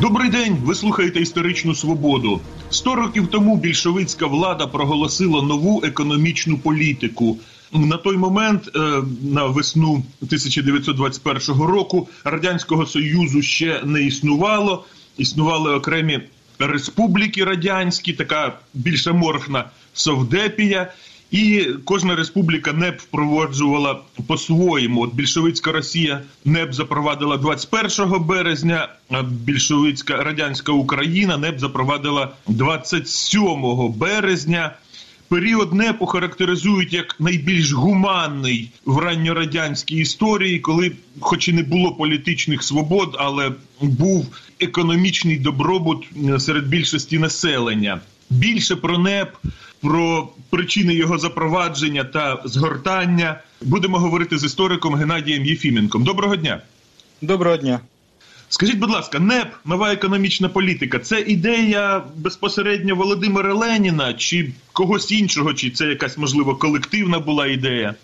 Добрий день. Ви слухаєте історичну свободу. Сто років тому більшовицька влада проголосила нову економічну політику. На той момент, е, на весну 1921 року, радянського союзу ще не існувало. Існували окремі республіки радянські, така більш аморфна совдепія. І кожна республіка НЕП впроваджувала по-своєму. От більшовицька Росія НЕП запровадила 21 березня, а більшовицька радянська Україна НЕП запровадила 27 березня. Період НЕПу характеризують як найбільш гуманний в ранньорадянській історії, коли, хоч і не було політичних свобод, але був економічний добробут серед більшості населення. Більше про НЕП, про причини його запровадження та згортання будемо говорити з істориком Геннадієм Єфіменком. Доброго дня. Доброго дня. Скажіть, будь ласка, НЕП, нова економічна політика, це ідея безпосередньо Володимира Леніна чи когось іншого, чи це якась можливо колективна була ідея?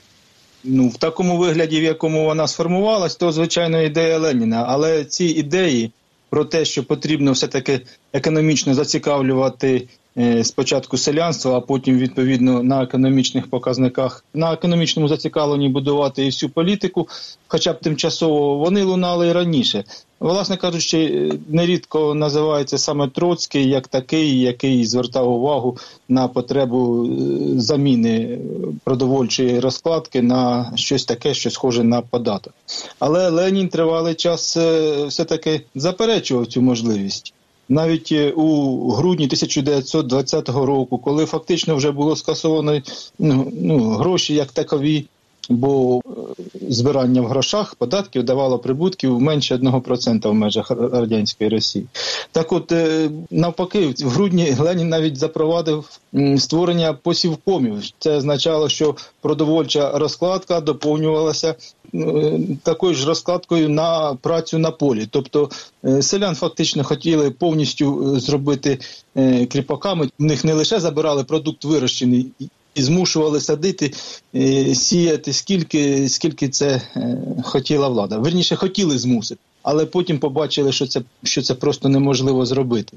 Ну, в такому вигляді, в якому вона сформувалась, то звичайно ідея Леніна. Але ці ідеї про те, що потрібно все таки економічно зацікавлювати Е, спочатку селянства, а потім відповідно на економічних показниках, на економічному зацікавленні будувати і всю політику, хоча б тимчасово вони лунали і раніше. Власне кажучи, нерідко називається саме Троцький як такий, який звертав увагу на потребу е, заміни продовольчої розкладки на щось таке, що схоже на податок. Але Ленін тривалий час е, все таки заперечував цю можливість навіть е, у грудні 1920 року, коли фактично вже було скасовано ну, ну, гроші як такові, бо е, збирання в грошах податків давало прибутків менше 1% в межах радянської Росії. Так, от е, навпаки, в грудні Ленін навіть запровадив створення посівкомів. Це означало, що продовольча розкладка доповнювалася е, такою ж розкладкою на працю на полі. Тобто селян фактично хотіли повністю зробити кріпаками. В них не лише забирали продукт вирощений змушували садити, е, сіяти скільки, скільки це е, хотіла влада. Верніше хотіли змусити, але потім побачили, що це що це просто неможливо зробити.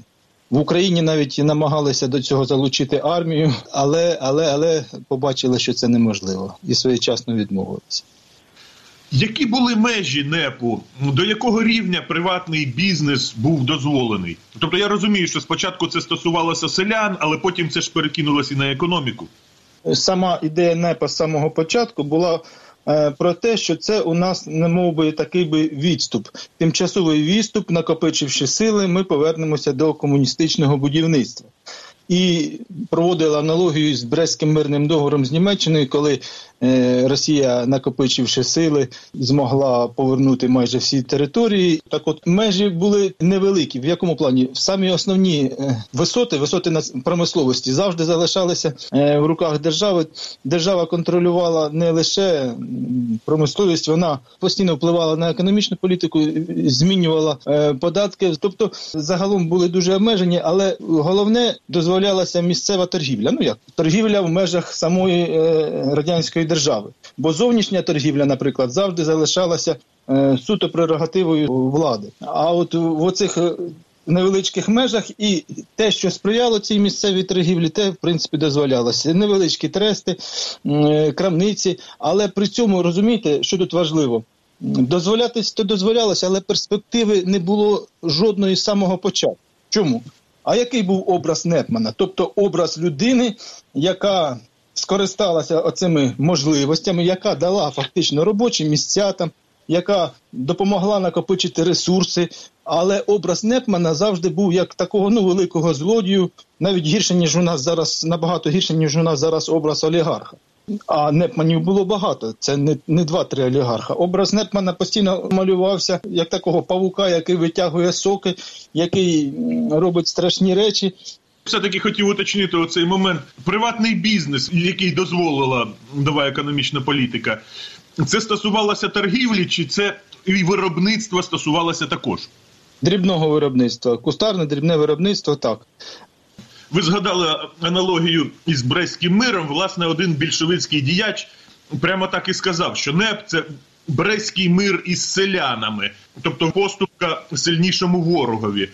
В Україні навіть намагалися до цього залучити армію, але але, але побачили, що це неможливо, і своєчасно відмовилися. Які були межі НЕПу, до якого рівня приватний бізнес був дозволений? Тобто я розумію, що спочатку це стосувалося селян, але потім це ж перекинулося і на економіку сама ідея НЕПа з самого початку була е, про те, що це у нас не мов би такий би відступ, тимчасовий відступ, накопичивши сили, ми повернемося до комуністичного будівництва. І проводила аналогію з Брестським мирним договором з Німеччиною, коли Росія, накопичивши сили, змогла повернути майже всі території. Так, от межі були невеликі. В якому плані самі основні е, висоти, висоти на промисловості завжди залишалися е, в руках держави. Держава контролювала не лише промисловість, вона постійно впливала на економічну політику, змінювала е, податки. Тобто, загалом були дуже обмежені, але головне дозволялася місцева торгівля. Ну як торгівля в межах самої е, радянської держави, бо зовнішня торгівля, наприклад, завжди залишалася е, суто прерогативою влади. А от в оцих е, невеличких межах і те, що сприяло цій місцевій торгівлі, те в принципі дозволялося. Невеличкі трести, е, крамниці, але при цьому розумієте, що тут важливо. Дозволятись то дозволялося, але перспективи не було жодної з самого початку. Чому? А який був образ Нетмана? Тобто образ людини, яка скористалася оцими можливостями, яка дала фактично робочі місця там, яка допомогла накопичити ресурси. Але образ Непмана завжди був як такого ну великого злодію, навіть гірше ніж у нас зараз, набагато гірше ніж у нас зараз образ олігарха. А Непманів було багато. Це не не два-три олігарха. Образ Непмана постійно малювався як такого павука, який витягує соки, який робить страшні речі. Все таки хотів уточнити оцей момент. Приватний бізнес, який дозволила нова економічна політика, це стосувалося торгівлі, чи це і виробництво стосувалося також? Дрібного виробництва, кустарне дрібне виробництво так. Ви згадали аналогію із Брестським миром. Власне, один більшовицький діяч прямо так і сказав, що НЕП це Брестський мир із селянами, тобто поступка сильнішому ворогові.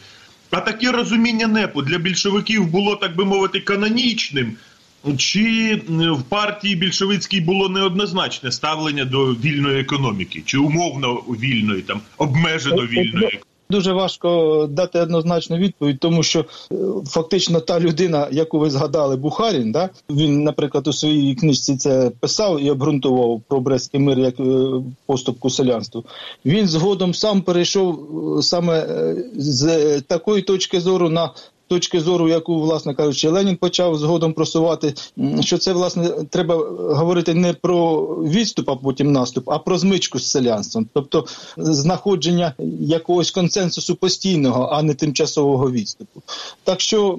А таке розуміння НЕПу для більшовиків було, так би мовити, канонічним. Чи в партії більшовицькій було неоднозначне ставлення до вільної економіки, чи умовно вільної, там обмежено вільної? Дуже важко дати однозначну відповідь, тому що е, фактично та людина, яку ви згадали, Бухарін, да він, наприклад, у своїй книжці це писав і обґрунтував про Брестський мир як е, поступку селянству. Він згодом сам перейшов е, саме з такої точки зору на точки зору, яку, власне кажучи, Ленін почав згодом просувати, що це власне треба говорити не про відступ, а потім наступ, а про змичку з селянством, тобто знаходження якогось консенсусу постійного, а не тимчасового відступу. Так що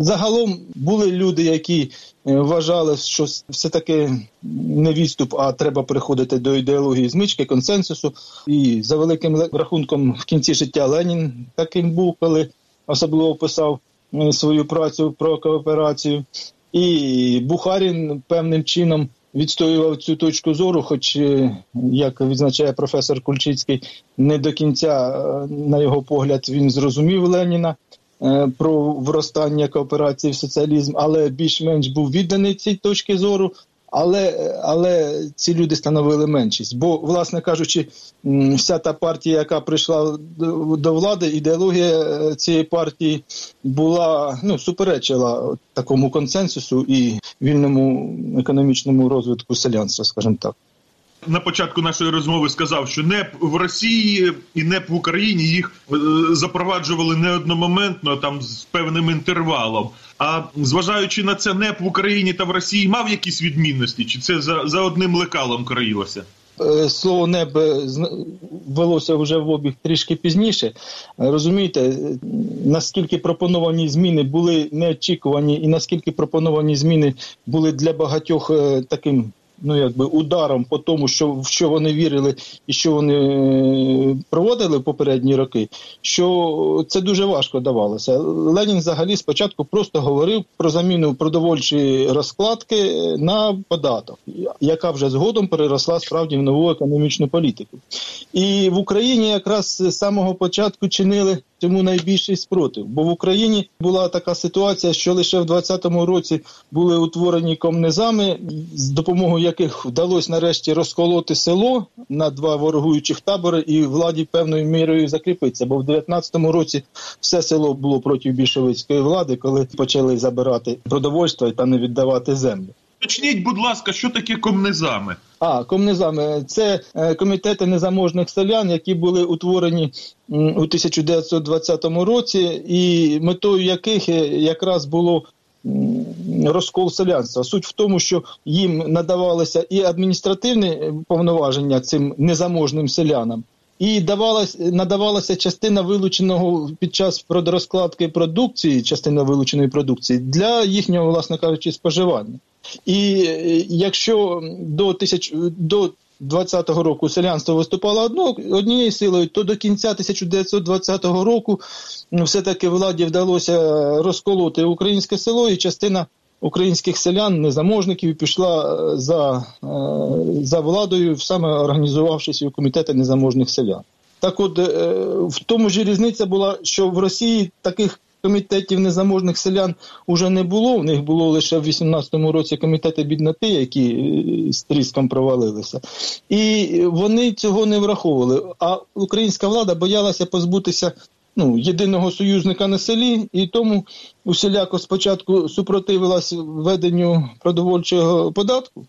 загалом були люди, які е, вважали, що все таки не відступ, а треба приходити до ідеології змички, консенсусу. І за великим рахунком в кінці життя Ленін таким був, коли особливо писав е, свою працю про кооперацію, і Бухарін певним чином відстоював цю точку зору, хоч, е, як відзначає професор Кульчицький, не до кінця, е, на його погляд, він зрозумів Леніна. Про вростання кооперації в соціалізм, але більш-менш був відданий цій точки зору. Але але ці люди становили меншість. Бо, власне кажучи, вся та партія, яка прийшла до влади, ідеологія е, цієї партії була ну суперечила такому консенсусу і вільному економічному розвитку селянства, скажімо так на початку нашої розмови сказав, що НЕП в Росії і НЕП в Україні їх е, запроваджували не одномоментно, там з певним інтервалом. А зважаючи на це, НЕП в Україні та в Росії мав якісь відмінності, чи це за, за одним лекалом країлося? Е, слово небо велося вже в обіг трішки пізніше. Розумієте, наскільки пропоновані зміни були неочікувані, і наскільки пропоновані зміни були для багатьох е, таким ну якби ударом по тому, що в що вони вірили і що вони е, проводили попередні роки, що це дуже важко давалося. Ленін взагалі спочатку просто говорив про заміну продовольчої розкладки на податок, яка вже згодом переросла справді в нову економічну політику. І в Україні якраз з самого початку чинили цьому найбільший спротив. Бо в Україні була така ситуація, що лише в 2020 році були утворені комнезами, з допомогою яких вдалося нарешті розколоти село на два ворогуючих табори і владі певною мірою закріпитися. Бо в 2019 році все село було проти більшовицької влади, коли почали забирати продовольство та не віддавати землю. Уточніть, будь ласка, що таке комнезами? А комнезами це е, комітети незаможних селян, які були утворені у 1920 році, і метою яких е, якраз було розкол селянства. Суть в тому, що їм надавалися і адміністративні повноваження цим незаможним селянам. І давалась надавалася частина вилученого під час розкладки продукції, частина вилученої продукції для їхнього, власне кажучи, споживання. І е, якщо до тисяч до 20-го року селянство виступало одно, однією силою, то до кінця 1920 року все-таки владі вдалося розколоти українське село, і частина українських селян, незаможників, пішла е, за е, за владою, саме організувавшись у комітети незаможних селян. Так, от в тому ж різниця була, що в Росії таких комітетів незаможних селян уже не було. В них було лише в 18-му році комітети бідноти, які е, з тріском провалилися, і вони цього не враховували. А українська влада боялася позбутися. Ну, єдиного союзника на селі, і тому усіляко спочатку супротивилась введенню продовольчого податку,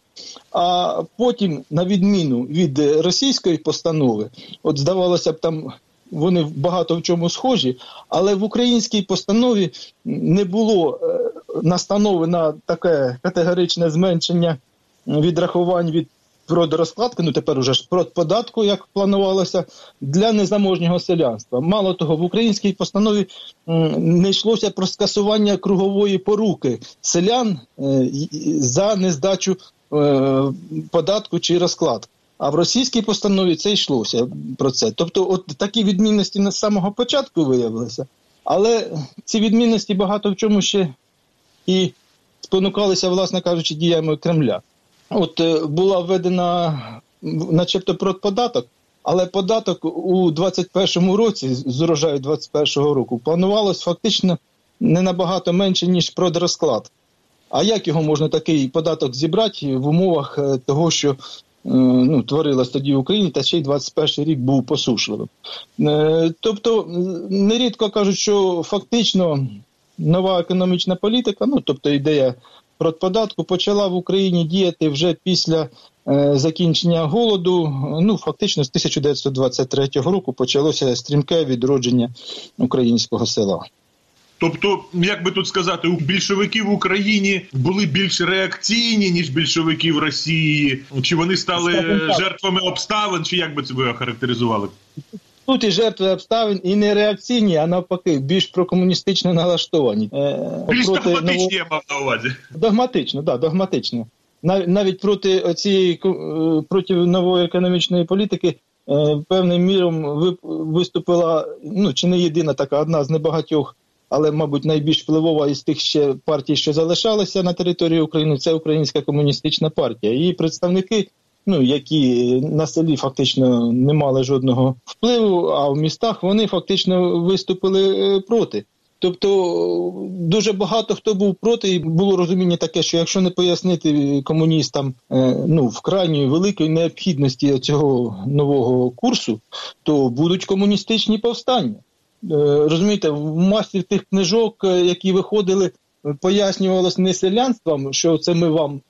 а потім, на відміну від російської постанови, от здавалося б, там вони багато в чому схожі, але в українській постанові не було е, настанови на таке категоричне зменшення відрахувань від продорозкладки, ну тепер уже ж податку, як планувалося, для незаможнього селянства. Мало того, в українській постанові не йшлося про скасування кругової поруки селян е, за нездачу е, податку чи розкладки. А в російській постанові це йшлося про це. Тобто, от такі відмінності на самого початку виявилися, але ці відмінності багато в чому ще і спонукалися, власне кажучи, діями Кремля. От е, була введена начебто, податок. Але податок у 21-му році з урожаю 21-го року планувалось фактично не набагато менше ніж продрозклад. А як його можна такий податок зібрати в умовах е, того, що ну, творилось тоді в Україні, та ще й 21 рік був посушливим? Е, тобто, нерідко кажуть, що фактично нова економічна політика, ну тобто ідея податку, почала в Україні діяти вже після закінчення голоду. Ну, фактично, з 1923 року почалося стрімке відродження українського села. Тобто, як би тут сказати, у більшовиків в Україні були більш реакційні ніж більшовики в Росії, чи вони стали жертвами обставин, чи як би це ви охарактеризували? Тут і жертви обставин і не реакційні, а навпаки, більш прокомуністично налаштовані. Е, більш проти догматичні я мав на увазі. Догматично, да, догматично. Навіть проти цієї е, проти нової економічної політики е, певним міром виступила ну чи не єдина така одна з небагатьох але, мабуть, найбільш впливова із тих ще партій, що залишалися на території України, це Українська комуністична партія. Її представники, ну які на селі фактично не мали жодного впливу, а в містах вони фактично виступили е, проти. Тобто дуже багато хто був проти, і було розуміння таке, що якщо не пояснити комуністам е, ну в крайньої великої необхідності цього нового курсу, то будуть комуністичні повстання. Е, розумієте, в масі тих книжок, е, які виходили, пояснювалось не селянством, що це ми вам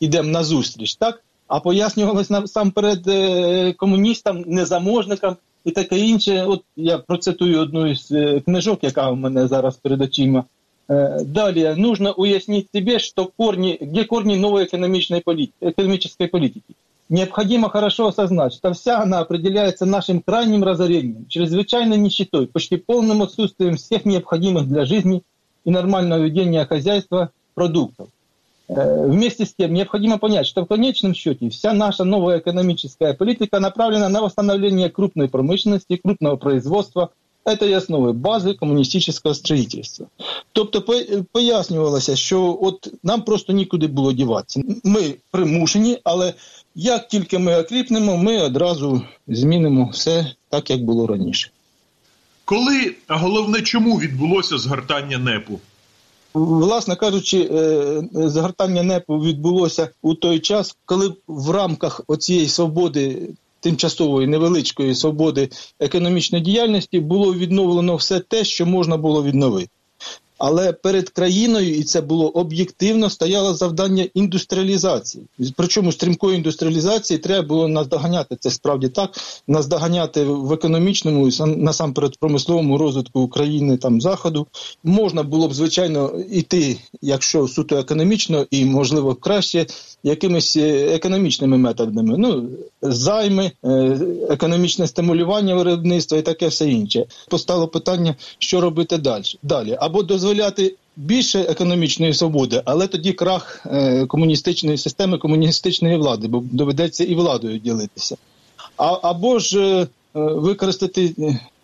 йдемо на зустріч, так? А пояснювалось насамперед е, комуністам, незаможникам і таке інше. От я процитую одну із книжок, яка в мене зараз перед очима. Далее, нужно уяснить себе, что корни, где корни новой экономичной политики, экономической политики. Необходимо хорошо осознать, что вся она определяется нашим крайним разорением, чрезвычайной нищетой, почти полным отсутствием всех необходимых для жизни и нормального ведения хозяйства продуктов. Э, вместе с тем необходимо понять, что в конечном счете вся наша новая экономическая политика направлена на восстановление крупной промышленности, крупного производства, это і основи бази комуністичного строїтельства. Тобто пояснювалося, що от нам просто нікуди було діватися. Ми примушені, але як тільки ми окріпнемо, ми одразу змінимо все так, як було раніше. Коли, а головне, чому відбулося згортання непу? Власне кажучи, е, згортання непу відбулося у той час, коли в рамках оцієї свободи тимчасової невеличкої свободи економічної діяльності було відновлено все те, що можна було відновити. Але перед країною, і це було об'єктивно, стояло завдання індустріалізації. Причому стрімкої індустріалізації треба було наздоганяти це справді так, наздоганяти в економічному і насамперед промисловому розвитку України там заходу. Можна було б звичайно йти, якщо суто економічно, і можливо краще якимись е, економічними методами. Ну займи, е, економічне стимулювання виробництва і таке все інше. Постало питання, що робити далі. Далі або дозволяти. Більше економічної свободи, але тоді крах е, комуністичної системи, комуністичної влади, бо доведеться і владою ділитися. А, Або ж е, використати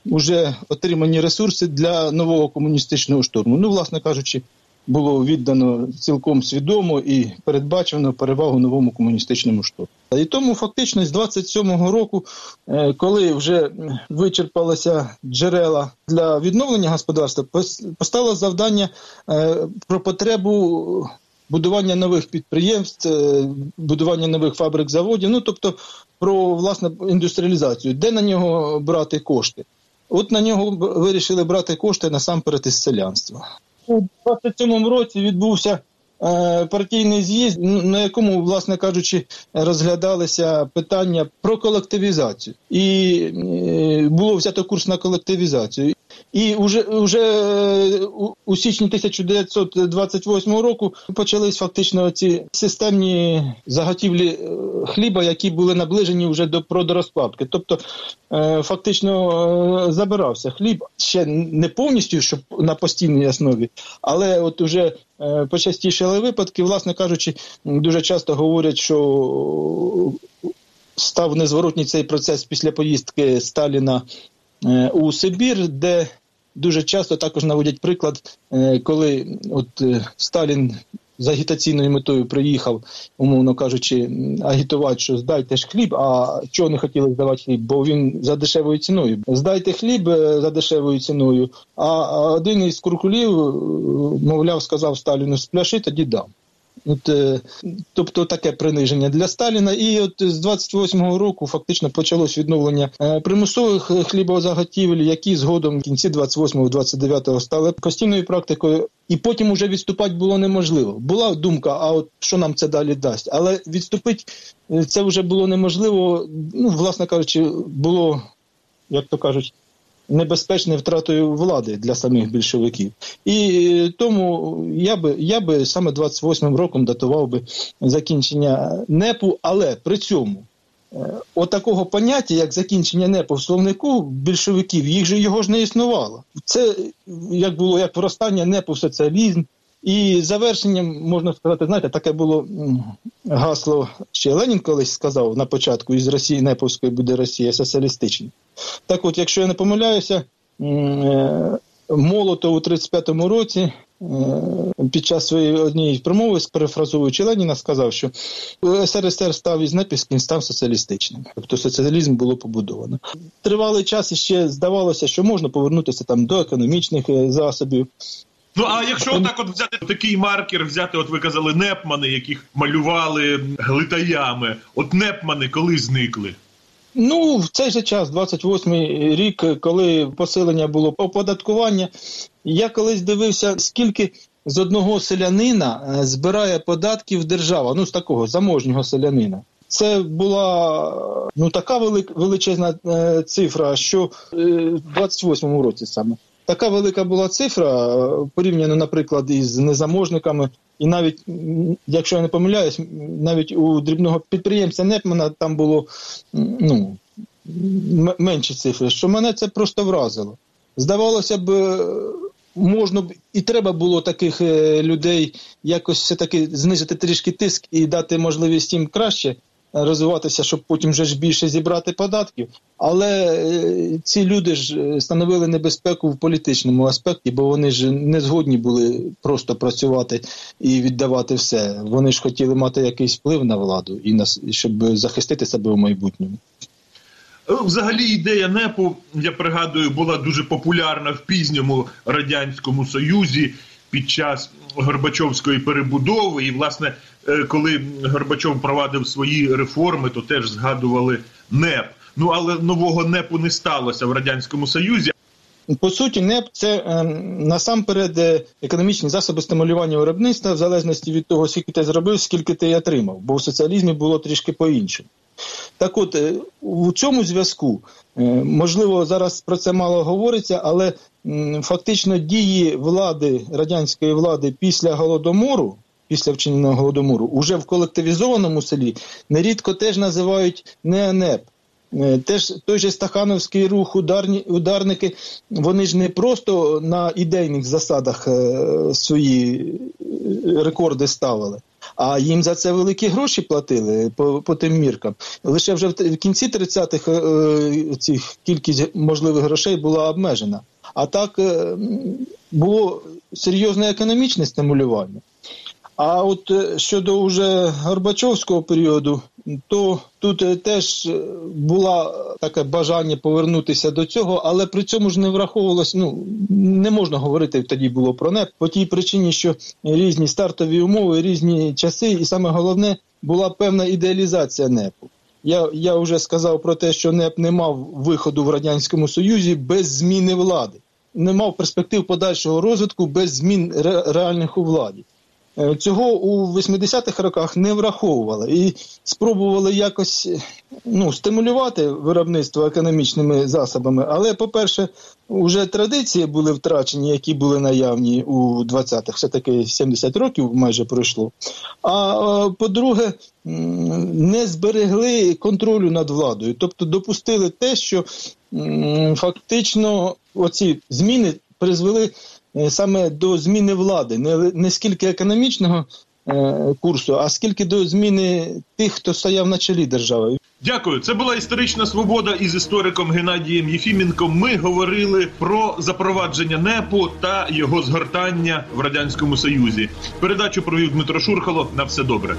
вже отримані ресурси для нового комуністичного штурму. Ну, власне кажучи, було віддано цілком свідомо і передбачено перевагу новому комуністичному штурму. І тому фактично з 27-го року, е, коли вже вичерпалися джерела для відновлення господарства, постало завдання е, про потребу. Будування нових підприємств, е, будування нових фабрик заводів, ну тобто про власне індустріалізацію, де на нього брати кошти? От на нього вирішили брати кошти насамперед із селянства у 27-му році відбувся е, партійний з'їзд, на якому, власне кажучи, розглядалися питання про колективізацію, і е, було взято курс на колективізацію. І вже вже у січні 1928 року почались фактично ці системні заготівлі е, хліба, які були наближені вже до продорозкладки. Тобто е, фактично е, забирався хліб ще не повністю, щоб на постійній основі, але от уже почастішали випадки, власне кажучи, дуже часто говорять, що став незворотній цей процес після поїздки Сталіна у Сибір, де дуже часто також наводять приклад, е, коли от е, Сталін з агітаційною метою приїхав, умовно кажучи, агітувати, що здайте ж хліб. А чого не хотіли здавати хліб? Бо він за дешевою ціною. Здайте хліб е, за дешевою ціною. А один із куркулів, е, мовляв, сказав Сталіну спляши, тоді дам. От, е, Тобто таке приниження для Сталіна. І от з 28-го року фактично почалось відновлення е, примусових хлібозаготівель, які згодом в кінці 28-29 стали постійною практикою. І потім уже відступати було неможливо. Була думка, а от що нам це далі дасть, але відступити е, це вже було неможливо. Ну, власне кажучи, було, як то кажуть, небезпечною втратою влади для самих більшовиків. І е, тому я би я би саме 28-м роком датував би закінчення НЕПу, але при цьому. Е, отакого От поняття, як закінчення НЕПу в словнику більшовиків, їх же його ж не існувало. Це як було як виростання НЕПу в соціалізм, і завершенням можна сказати, знаєте, таке було гасло ще Ленін колись сказав на початку із Росії Неповської буде Росія соціалістична. Так от, якщо я не помиляюся, е, Молотов у 35-му році е, під час своєї однієї промови, перефразовуючи Леніна, сказав, що СРСР став із Непівським, став соціалістичним. Тобто соціалізм було побудовано. Тривалий час іще здавалося, що можна повернутися там до економічних е, засобів. Ну а якщо отак от взяти такий маркер, взяти, от ви казали, непмани, яких малювали глитаями, от непмани коли зникли? Ну, в цей же час, 28-й рік, коли посилення було оподаткування, я колись дивився, скільки з одного селянина е, збирає податків держава, ну з такого заможнього селянина. Це була ну така величезна е, цифра, що е, в 28-му році саме. Така велика була цифра е, порівняно, наприклад, із незаможниками, і навіть якщо я не помиляюсь, навіть у дрібного підприємця Непмана там було ну, менші цифри, що мене це просто вразило. Здавалося б, е, можна б і треба було таких е, людей якось все таки знизити трішки тиск і дати можливість їм краще розвиватися, щоб потім вже ж більше зібрати податків. Але е, ці люди ж е, становили небезпеку в політичному аспекті, бо вони ж не згодні були просто працювати і віддавати все. Вони ж хотіли мати якийсь вплив на владу і на щоб захистити себе в майбутньому. Е, взагалі, ідея НЕПу, я пригадую, була дуже популярна в пізньому радянському союзі під час Горбачовської перебудови. І, власне, е, коли Горбачов провадив свої реформи, то теж згадували НЕП. Ну але нового НЕПу не сталося в радянському союзі. По суті, НЕП це е, насамперед е, економічні засоби стимулювання виробництва в залежності від того, скільки ти зробив, скільки ти отримав, бо в соціалізмі було трішки по-іншому. Так от, е, у цьому зв'язку, е, можливо, зараз про це мало говориться, але фактично дії влади, радянської влади після голодомору, після вчиненого голодомору, уже в колективізованому селі нерідко теж називають неанеп. Е, теж той же Стахановський рух, ударні, ударники, вони ж не просто на ідейних засадах свої рекорди ставили, а їм за це великі гроші платили по по тим міркам. Лише вже в кінці 30-х е, цих кількість можливих грошей була обмежена. А так е, було серйозне економічне стимулювання. А от е, щодо уже Горбачовського періоду, то тут е, теж е, було таке бажання повернутися до цього, але при цьому ж не враховувалось. Ну не можна говорити тоді було про НЕП по тій причині, що різні стартові умови, різні часи, і саме головне була певна ідеалізація НЕПу. Я я вже сказав про те, що НЕП не мав виходу в радянському союзі без зміни влади, не мав перспектив подальшого розвитку без змін ре, реальних у владі. Е, цього у 80-х роках не враховували і спробували якось ну, стимулювати виробництво економічними засобами. Але, по-перше, вже традиції були втрачені, які були наявні у 20-х, все таки 70 років майже пройшло. А по-друге, не зберегли контролю над владою, тобто допустили те, що фактично оці зміни призвели Е, саме до зміни влади, не, не скільки економічного е, курсу, а скільки до зміни тих, хто стояв на чолі держави. Дякую. Це була історична свобода із істориком Геннадієм Єфіменком. Ми говорили про запровадження НЕПу та його згортання в радянському союзі. Передачу провів Дмитро Шурхало. На все добре.